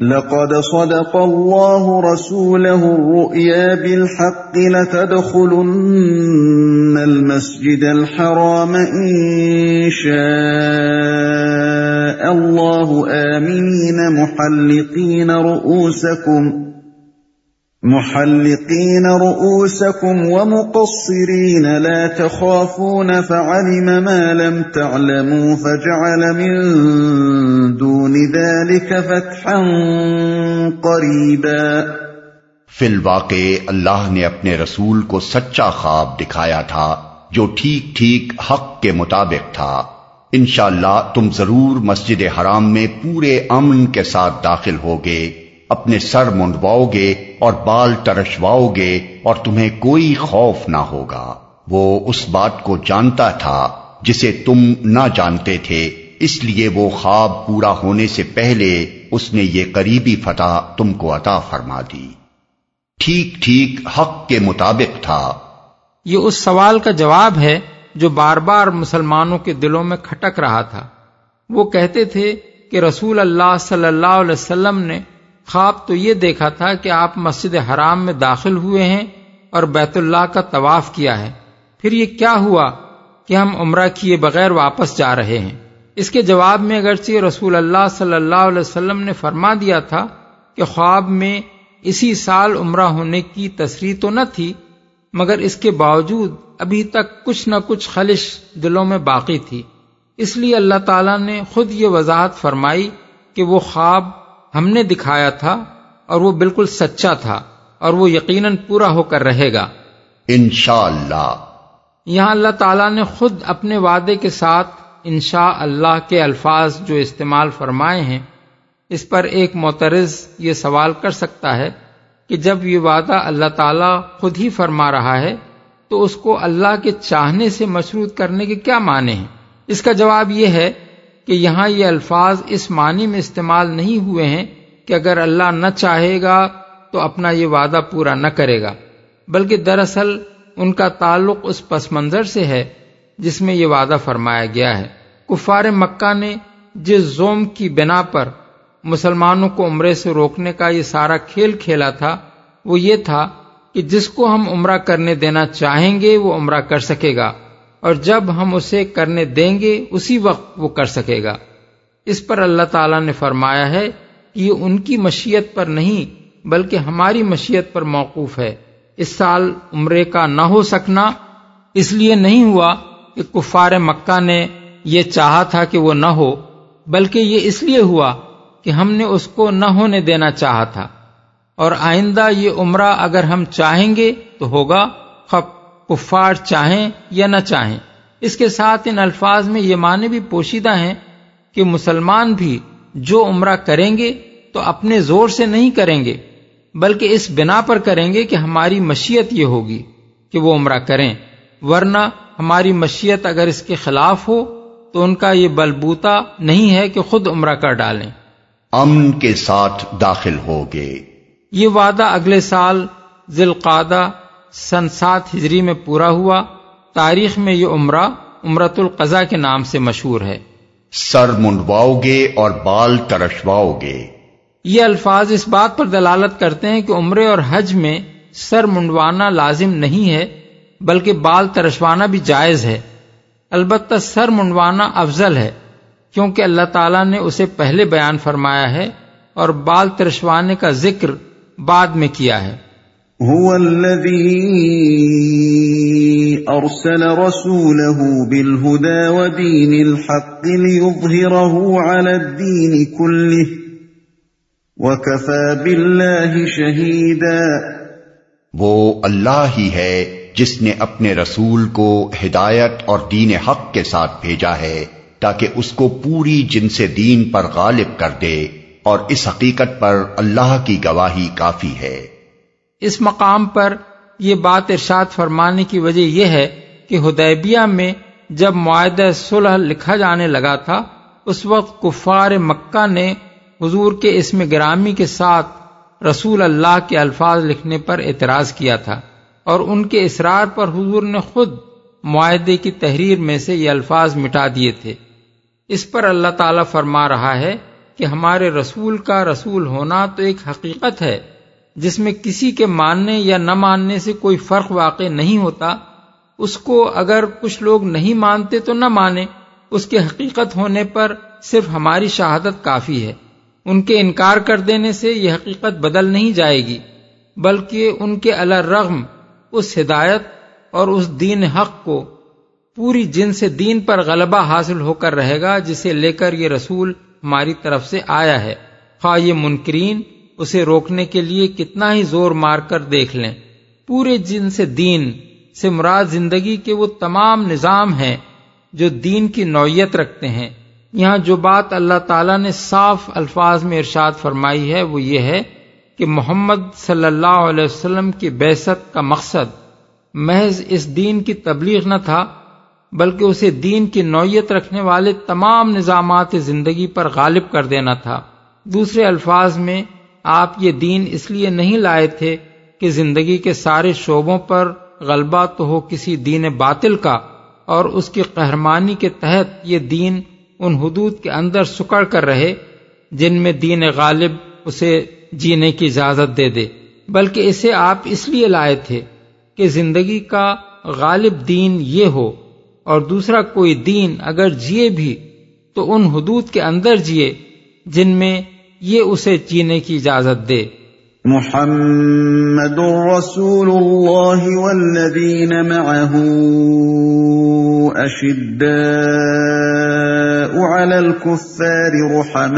لقد صدق الله رسوله الرؤيا بالحق لتدخلن المسجد الحرام إن شاء الله آمنين محلقين رؤوسكم محلقين رؤوسكم ومقصرين لا تخافون فعلم ما لم تعلموا فجعل من دون ذلك فتحا قريبا فی الواقع اللہ نے اپنے رسول کو سچا خواب دکھایا تھا، جو ٹھیک ٹھیک حق کے مطابق تھا۔ انشاءاللہ تم ضرور مسجد حرام میں پورے امن کے ساتھ داخل ہوگے۔ اپنے سر منڈواؤ گے اور بال ترشواؤ گے اور تمہیں کوئی خوف نہ ہوگا۔ وہ اس بات کو جانتا تھا جسے تم نہ جانتے تھے۔ اس لیے وہ خواب پورا ہونے سے پہلے اس نے یہ قریبی فتح تم کو عطا فرما دی۔ ٹھیک ٹھیک، حق کے مطابق تھا۔ یہ اس سوال کا جواب ہے جو بار بار مسلمانوں کے دلوں میں کھٹک رہا تھا۔ وہ کہتے تھے کہ رسول اللہ صلی اللہ علیہ وسلم نے خواب تو یہ دیکھا تھا کہ آپ مسجد حرام میں داخل ہوئے ہیں اور بیت اللہ کا طواف کیا ہے۔ پھر یہ کیا ہوا کہ ہم عمرہ کیے بغیر واپس جا رہے ہیں؟ اس کے جواب میں اگرچہ رسول اللہ صلی اللہ علیہ وسلم نے فرما دیا تھا کہ خواب میں اسی سال عمرہ ہونے کی تصریح تو نہ تھی، مگر اس کے باوجود ابھی تک کچھ نہ کچھ خلش دلوں میں باقی تھی۔ اس لیے اللہ تعالیٰ نے خود یہ وضاحت فرمائی کہ وہ خواب ہم نے دکھایا تھا اور وہ بالکل سچا تھا اور وہ یقیناً پورا ہو کر رہے گا۔ انشاءاللہ۔ اللہ یہاں اللہ تعالیٰ نے خود اپنے وعدے کے ساتھ انشاء اللہ کے الفاظ جو استعمال فرمائے ہیں اس پر ایک معترض یہ سوال کر سکتا ہے کہ جب یہ وعدہ اللہ تعالیٰ خود ہی فرما رہا ہے تو اس کو اللہ کے چاہنے سے مشروط کرنے کے کیا معنی ہیں؟ اس کا جواب یہ ہے کہ یہاں یہ الفاظ اس معنی میں استعمال نہیں ہوئے ہیں کہ اگر اللہ نہ چاہے گا تو اپنا یہ وعدہ پورا نہ کرے گا، بلکہ دراصل ان کا تعلق اس پس منظر سے ہے جس میں یہ وعدہ فرمایا گیا ہے۔ کفار مکہ نے جس زوم کی بنا پر مسلمانوں کو عمرے سے روکنے کا یہ سارا کھیل کھیلا تھا، وہ یہ تھا کہ جس کو ہم عمرہ کرنے دینا چاہیں گے وہ عمرہ کر سکے گا۔ اور جب ہم اسے کرنے دیں گے، اسی وقت وہ کر سکے گا۔ اس پر اللہ تعالیٰ نے فرمایا ہے کہ یہ ان کی مشیت پر نہیں، بلکہ ہماری مشیت پر موقوف ہے۔ اس سال عمرے کا نہ ہو سکنا، اس لیے نہیں ہوا کہ کفار مکہ نے یہ چاہا تھا کہ وہ نہ ہو، بلکہ یہ اس لیے ہوا کہ ہم نے اس کو نہ ہونے دینا چاہا تھا۔ اور آئندہ یہ عمرہ اگر ہم چاہیں گے تو ہوگا، خب۔ کفار چاہیں یا نہ چاہیں۔ اس کے ساتھ ان الفاظ میں یہ معنی بھی پوشیدہ ہیں کہ مسلمان بھی جو عمرہ کریں گے تو اپنے زور سے نہیں کریں گے بلکہ اس بنا پر کریں گے کہ ہماری مشیت یہ ہوگی کہ وہ عمرہ کریں۔ ورنہ ہماری مشیت اگر اس کے خلاف ہو تو ان کا یہ بلبوتا نہیں ہے کہ خود عمرہ کر ڈالیں۔ امن کے ساتھ داخل ہوگے یہ وعدہ اگلے سال ذیل سن سات ہجری میں پورا ہوا۔ تاریخ میں یہ عمرہ امرت القضا کے نام سے مشہور ہے۔ سر منڈواؤ گے اور بال ترشواؤ گے یہ الفاظ اس بات پر دلالت کرتے ہیں کہ عمرے اور حج میں سر منڈوانا لازم نہیں ہے بلکہ بال ترشوانا بھی جائز ہے۔ البتہ سر منڈوانا افضل ہے کیونکہ اللہ تعالیٰ نے اسے پہلے بیان فرمایا ہے اور بال ترشوانے کا ذکر بعد میں کیا ہے۔ هو الذي ارسل رسوله بالهدى ودين الحق ليظهره على الدين كله وكفى بالله شهيدا. وہ اللہ ہی ہے جس نے اپنے رسول کو ہدایت اور دین حق کے ساتھ بھیجا ہے تاکہ اس کو پوری جن سے دین پر غالب کر دے اور اس حقیقت پر اللہ کی گواہی کافی ہے۔ اس مقام پر یہ بات ارشاد فرمانے کی وجہ یہ ہے کہ ہدیبیہ میں جب معاہدہ صلح لکھا جانے لگا تھا، اس وقت کفار مکہ نے حضور کے اسم گرامی کے ساتھ رسول اللہ کے الفاظ لکھنے پر اعتراض کیا تھا اور ان کے اصرار پر حضور نے خود معاہدے کی تحریر میں سے یہ الفاظ مٹا دیے تھے۔ اس پر اللہ تعالی فرما رہا ہے کہ ہمارے رسول کا رسول ہونا تو ایک حقیقت ہے۔ جس میں کسی کے ماننے یا نہ ماننے سے کوئی فرق واقع نہیں ہوتا، اس کو اگر کچھ لوگ نہیں مانتے تو نہ مانے، اس کے حقیقت ہونے پر صرف ہماری شہادت کافی ہے۔ ان کے انکار کر دینے سے یہ حقیقت بدل نہیں جائے گی، بلکہ ان کے الرغم اس ہدایت اور اس دین حق کو پوری جن سے دین پر غلبہ حاصل ہو کر رہے گا، جسے لے کر یہ رسول ہماری طرف سے آیا ہے۔ خواہ یہ منکرین اسے روکنے کے لیے کتنا ہی زور مار کر دیکھ لیں۔ پورے جن سے دین، سے مراد زندگی کے وہ تمام نظام ہیں جو دین کی نوعیت رکھتے ہیں۔ یہاں جو بات اللہ تعالیٰ نے صاف الفاظ میں ارشاد فرمائی ہے، وہ یہ ہے کہ محمد صلی اللہ علیہ وسلم کی بیست کا مقصد محض اس دین کی تبلیغ نہ تھا، بلکہ اسے دین کی نوعیت رکھنے والے تمام نظامات زندگی پر غالب کر دینا تھا۔ دوسرے الفاظ میں آپ یہ دین اس لیے نہیں لائے تھے کہ زندگی کے سارے شعبوں پر غلبہ تو ہو کسی دین باطل کا، اور اس کی قہرمانی کے تحت یہ دین ان حدود کے اندر سکڑ کر رہے جن میں دین غالب اسے جینے کی اجازت دے دے۔ بلکہ اسے آپ اس لیے لائے تھے کہ زندگی کا غالب دین یہ ہو، اور دوسرا کوئی دین اگر جیے بھی تو ان حدود کے اندر جیے جن میں یہ اسے جینے کی اجازت دے۔ محمد رسول اللہ والذین معه اشداء على الكفار رحماء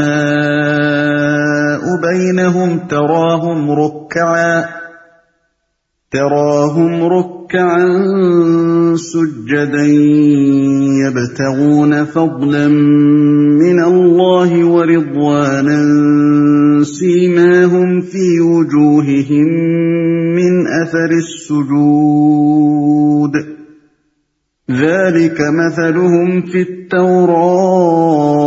بينهم تراهم ركعا تراهم ركعا سجدا يبتغون فضلا من الله ورضوانا سيماهم في وجوههم من اثر السجود. ذلك مثلهم في التوراه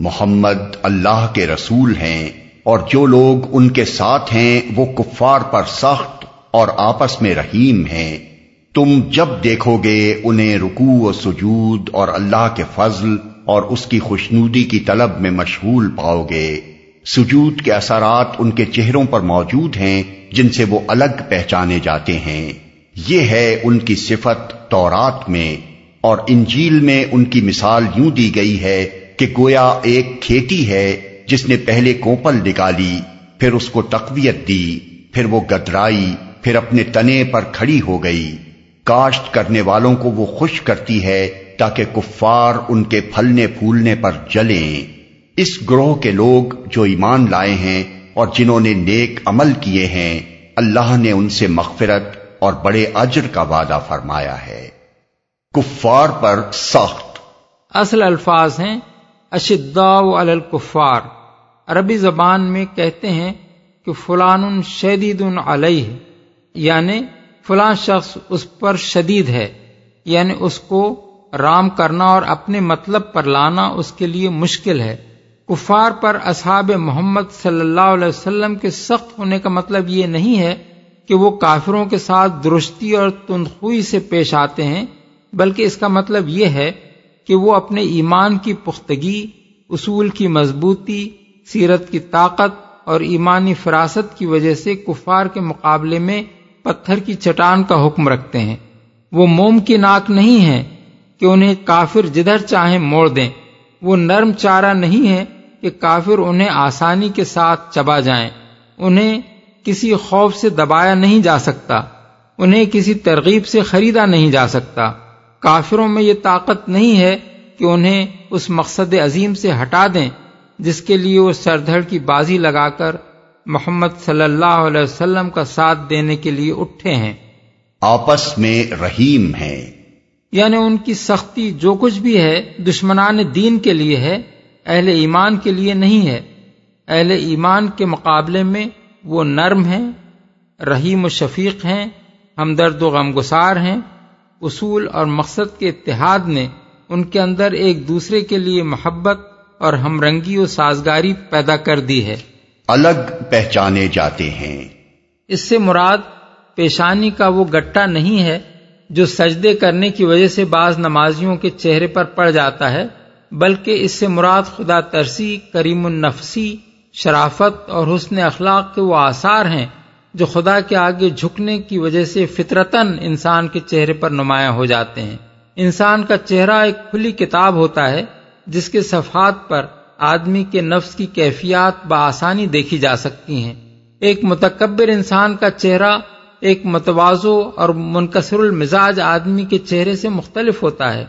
محمد اللہ کے رسول ہیں اور جو لوگ ان کے ساتھ ہیں وہ کفار پر سخت اور آپس میں رحیم ہیں۔ تم جب دیکھو گے انہیں رکوع و سجود اور اللہ کے فضل اور اس کی خوشنودی کی طلب میں مشغول پاؤ گے۔ سجود کے اثرات ان کے چہروں پر موجود ہیں جن سے وہ الگ پہچانے جاتے ہیں۔ یہ ہے ان کی صفت تورات میں اور انجیل میں ان کی مثال یوں دی گئی ہے کہ گویا ایک کھیتی ہے جس نے پہلے کوپل نکالی، پھر اس کو تقویت دی، پھر وہ گدرائی پھر اپنے تنے پر کھڑی ہو گئی۔ کاشت کرنے والوں کو وہ خوش کرتی ہے تاکہ کفار ان کے پھلنے پھولنے پر جلیں۔ اس گروہ کے لوگ جو ایمان لائے ہیں اور جنہوں نے نیک عمل کیے ہیں، اللہ نے ان سے مغفرت اور بڑے اجر کا وعدہ فرمایا ہے۔ کفار پر سخت۔ اصل الفاظ ہیں اشداء علی الکفار۔ عربی زبان میں کہتے ہیں کہ فلان شدید علیہ یعنی فلاں شخص اس پر شدید ہے یعنی اس کو رام کرنا اور اپنے مطلب پر لانا اس کے لیے مشکل ہے۔ کفار پر اصحاب محمد صلی اللہ علیہ وسلم کے سخت ہونے کا مطلب یہ نہیں ہے کہ وہ کافروں کے ساتھ درستی اور تندخوئی سے پیش آتے ہیں، بلکہ اس کا مطلب یہ ہے کہ وہ اپنے ایمان کی پختگی، اصول کی مضبوطی، سیرت کی طاقت اور ایمانی فراست کی وجہ سے کفار کے مقابلے میں پتھر کی چٹان کا حکم رکھتے ہیں۔ وہ موم کی ناک نہیں ہے کہ انہیں کافر جدھر چاہیں موڑ دیں۔ وہ نرم چارہ نہیں ہے کہ کافر انہیں آسانی کے ساتھ چبا جائیں۔ انہیں کسی خوف سے دبایا نہیں جا سکتا۔ انہیں کسی ترغیب سے خریدا نہیں جا سکتا۔ کافروں میں یہ طاقت نہیں ہے کہ انہیں اس مقصد عظیم سے ہٹا دیں جس کے لیے وہ سردھڑ کی بازی لگا کر محمد صلی اللہ علیہ وسلم کا ساتھ دینے کے لیے اٹھے ہیں۔ آپس میں رحیم ہیں۔ یعنی ان کی سختی جو کچھ بھی ہے دشمنان دین کے لیے ہے اہل ایمان کے لیے نہیں ہے۔ اہل ایمان کے مقابلے میں وہ نرم ہیں رحیم و شفیق ہیں ہمدرد و غمگسار ہیں۔ اصول اور مقصد کے اتحاد نے ان کے اندر ایک دوسرے کے لیے محبت اور ہم رنگی و سازگاری پیدا کر دی ہے۔ الگ پہچانے جاتے ہیں۔ اس سے مراد پیشانی کا وہ گٹا نہیں ہے جو سجدے کرنے کی وجہ سے بعض نمازیوں کے چہرے پر پڑ جاتا ہے بلکہ اس سے مراد خدا ترسی کریم النفسی شرافت اور حسن اخلاق کے وہ آثار ہیں جو خدا کے آگے جھکنے کی وجہ سے فطرتن انسان کے چہرے پر نمایاں ہو جاتے ہیں۔ انسان کا چہرہ ایک کھلی کتاب ہوتا ہے، جس کے صفحات پر آدمی کے نفس کی کیفیات بآسانی دیکھی جا سکتی ہیں۔ ایک متکبر انسان کا چہرہ ایک متوازو اور منکسر المزاج آدمی کے چہرے سے مختلف ہوتا ہے۔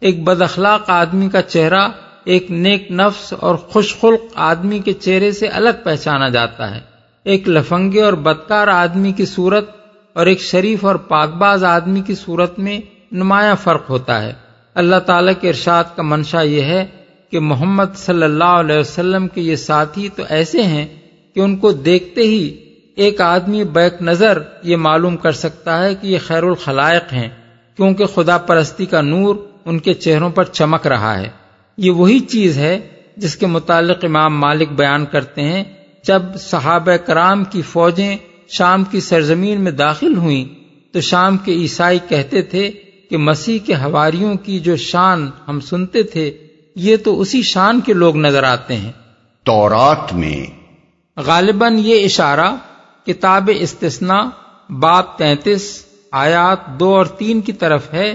ایک بد اخلاق آدمی کا چہرہ ایک نیک نفس اور خوش خلق آدمی کے چہرے سے الگ پہچانا جاتا ہے۔ ایک لفنگے اور بدکار آدمی کی صورت اور ایک شریف اور پاکباز آدمی کی صورت میں نمایاں فرق ہوتا ہے۔ اللہ تعالی کے ارشاد کا منشا یہ ہے کہ محمد صلی اللہ علیہ وسلم کے یہ ساتھی تو ایسے ہیں کہ ان کو دیکھتے ہی ایک آدمی بیک نظر یہ معلوم کر سکتا ہے کہ یہ خیر الخلائق ہیں، کیونکہ خدا پرستی کا نور ان کے چہروں پر چمک رہا ہے۔ یہ وہی چیز ہے جس کے متعلق امام مالک بیان کرتے ہیں جب صحابہ کرام کی فوجیں شام کی سرزمین میں داخل ہوئیں تو شام کے عیسائی کہتے تھے کہ مسیح کے ہواریوں کی جو شان ہم سنتے تھے یہ تو اسی شان کے لوگ نظر آتے ہیں۔ تورات میں غالباً یہ اشارہ کتاب استثنا باب تینتیس آیات دو اور تین کی طرف ہے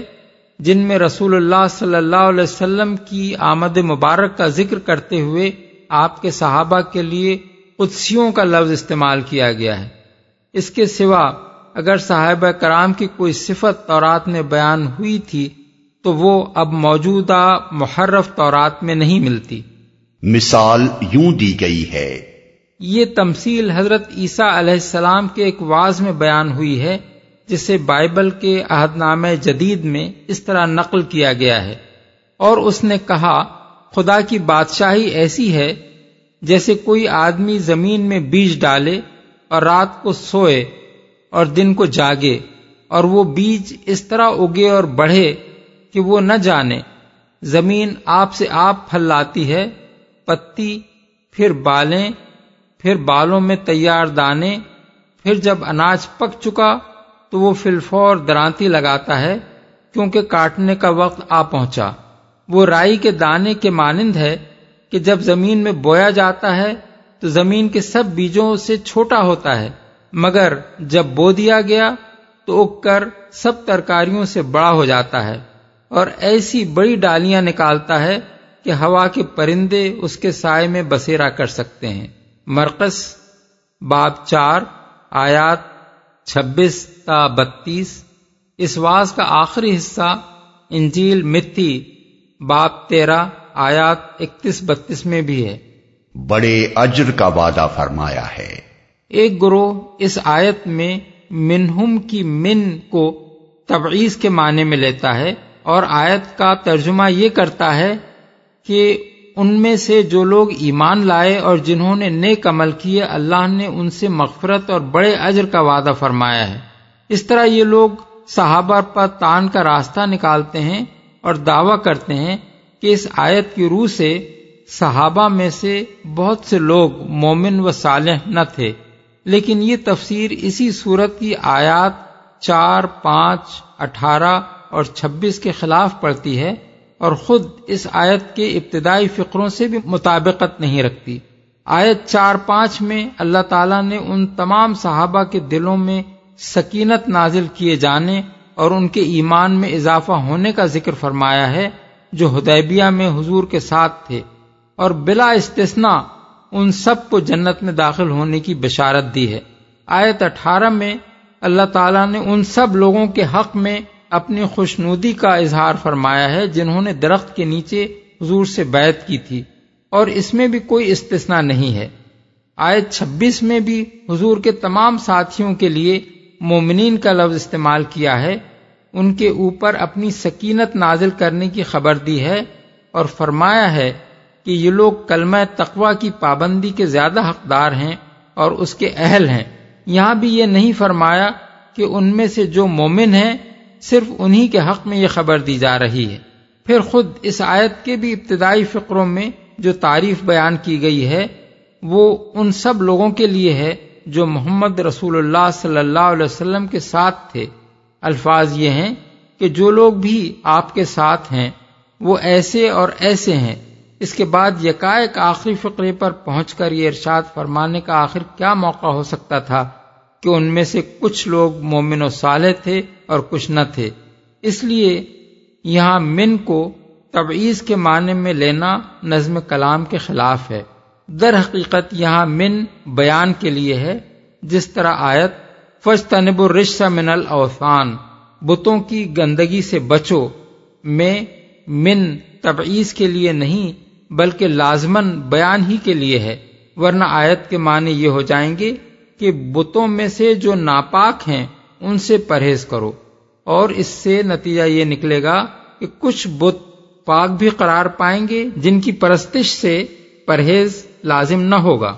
جن میں رسول اللہ صلی اللہ علیہ وسلم کی آمد مبارک کا ذکر کرتے ہوئے آپ کے صحابہ کے لیے قدسیوں کا لفظ استعمال کیا گیا ہے۔ اس کے سوا اگر صاحبہ کرام کی کوئی صفت تورات میں بیان ہوئی تھی تو وہ اب موجودہ محرف تورات میں نہیں ملتی۔ مثال یوں دی گئی ہے۔ یہ تمثیل حضرت عیسیٰ علیہ السلام کے ایک واز میں بیان ہوئی ہے جسے بائبل کے عہد نامہ جدید میں اس طرح نقل کیا گیا ہے۔ اور اس نے کہا خدا کی بادشاہی ایسی ہے جیسے کوئی آدمی زمین میں بیج ڈالے اور رات کو سوئے اور دن کو جاگے اور وہ بیج اس طرح اگے اور بڑھے کہ وہ نہ جانے۔ زمین آپ سے آپ پھل لاتی ہے، پتی، پھر بالیں، پھر بالوں میں تیار دانے، پھر جب اناج پک چکا تو وہ فلفور درانتی لگاتا ہے کیونکہ کاٹنے کا وقت آ پہنچا۔ وہ رائی کے دانے کے مانند ہے کہ جب زمین میں بویا جاتا ہے تو زمین کے سب بیجوں سے چھوٹا ہوتا ہے، مگر جب بو دیا گیا تو اگ کر سب ترکاریوں سے بڑا ہو جاتا ہے اور ایسی بڑی ڈالیاں نکالتا ہے کہ ہوا کے پرندے اس کے سائے میں بسیرا کر سکتے ہیں۔ مرکز باب چار، آیات چھبیس تا بتیس۔ اس واز کا آخری حصہ انجیل متی باب تیرہ۔ آیات اکتیس بتیس میں بھی ہے۔ بڑے اجر کا وعدہ فرمایا ہے۔ ایک گروہ اس آیت میں منہم کی من کو تبعیض کے معنی میں لیتا ہے اور آیت کا ترجمہ یہ کرتا ہے کہ ان میں سے جو لوگ ایمان لائے اور جنہوں نے نیک عمل کیے اللہ نے ان سے مغفرت اور بڑے اجر کا وعدہ فرمایا ہے۔ اس طرح یہ لوگ صحابہ پر تان کا راستہ نکالتے ہیں اور دعویٰ کرتے ہیں کہ اس آیت کی روح سے صحابہ میں سے بہت سے لوگ مومن و صالح نہ تھے۔ لیکن یہ تفسیر اسی صورت کی آیات چار، پانچ، اٹھارہ اور چھبیس کے خلاف پڑتی ہے اور خود اس آیت کے ابتدائی فکروں سے بھی مطابقت نہیں رکھتی۔ آیت چار، پانچ میں اللہ تعالیٰ نے ان تمام صحابہ کے دلوں میں سکینت نازل کیے جانے اور ان کے ایمان میں اضافہ ہونے کا ذکر فرمایا ہے۔ جو ہدیبیہ میں حضور کے ساتھ تھے اور بلا استثنا ان سب کو جنت میں داخل ہونے کی بشارت دی ہے۔ آیت اٹھارہ میں اللہ تعالیٰ نے ان سب لوگوں کے حق میں اپنی خوشنودی کا اظہار فرمایا ہے جنہوں نے درخت کے نیچے حضور سے بیعت کی تھی اور اس میں بھی کوئی استثنا نہیں ہے۔ آیت چھبیس میں بھی حضور کے تمام ساتھیوں کے لیے مومنین کا لفظ استعمال کیا ہے۔ ان کے اوپر اپنی سکینت نازل کرنے کی خبر دی ہے اور فرمایا ہے کہ یہ لوگ کلمہ تقوا کی پابندی کے زیادہ حقدار ہیں اور اس کے اہل ہیں۔ یہاں بھی یہ نہیں فرمایا کہ ان میں سے جو مومن ہیں، صرف انہی کے حق میں یہ خبر دی جا رہی ہے۔ پھر خود اس آیت کے بھی ابتدائی فقروں میں جو تعریف بیان کی گئی ہے، وہ ان سب لوگوں کے لیے ہے جو محمد رسول اللہ صلی اللہ علیہ وسلم کے ساتھ تھے۔ الفاظ یہ ہیں کہ جو لوگ بھی آپ کے ساتھ ہیں، وہ ایسے اور ایسے ہیں۔ اس کے بعد یکائک آخری فقرے پر پہنچ کر یہ ارشاد فرمانے کا آخر کیا موقع ہو سکتا تھا کہ ان میں سے کچھ لوگ مومن و صالح تھے اور کچھ نہ تھے۔ اس لیے یہاں من کو تبعیض کے معنی میں لینا نظم کلام کے خلاف ہے۔ در حقیقت یہاں من بیان کے لیے ہے، جس طرح آیت فج تنب الرش من الاوثان، بتوں کی گندگی سے بچو، میں من تبعیض کے لیے نہیں، بلکہ لازمن بیان ہی کے لیے ہے، ورنہ آیت کے معنی یہ ہو جائیں گے کہ بتوں میں سے جو ناپاک ہیں، ان سے پرہیز کرو۔ اور اس سے نتیجہ یہ نکلے گا کہ کچھ بت پاک بھی قرار پائیں گے، جن کی پرستش سے پرہیز لازم نہ ہوگا۔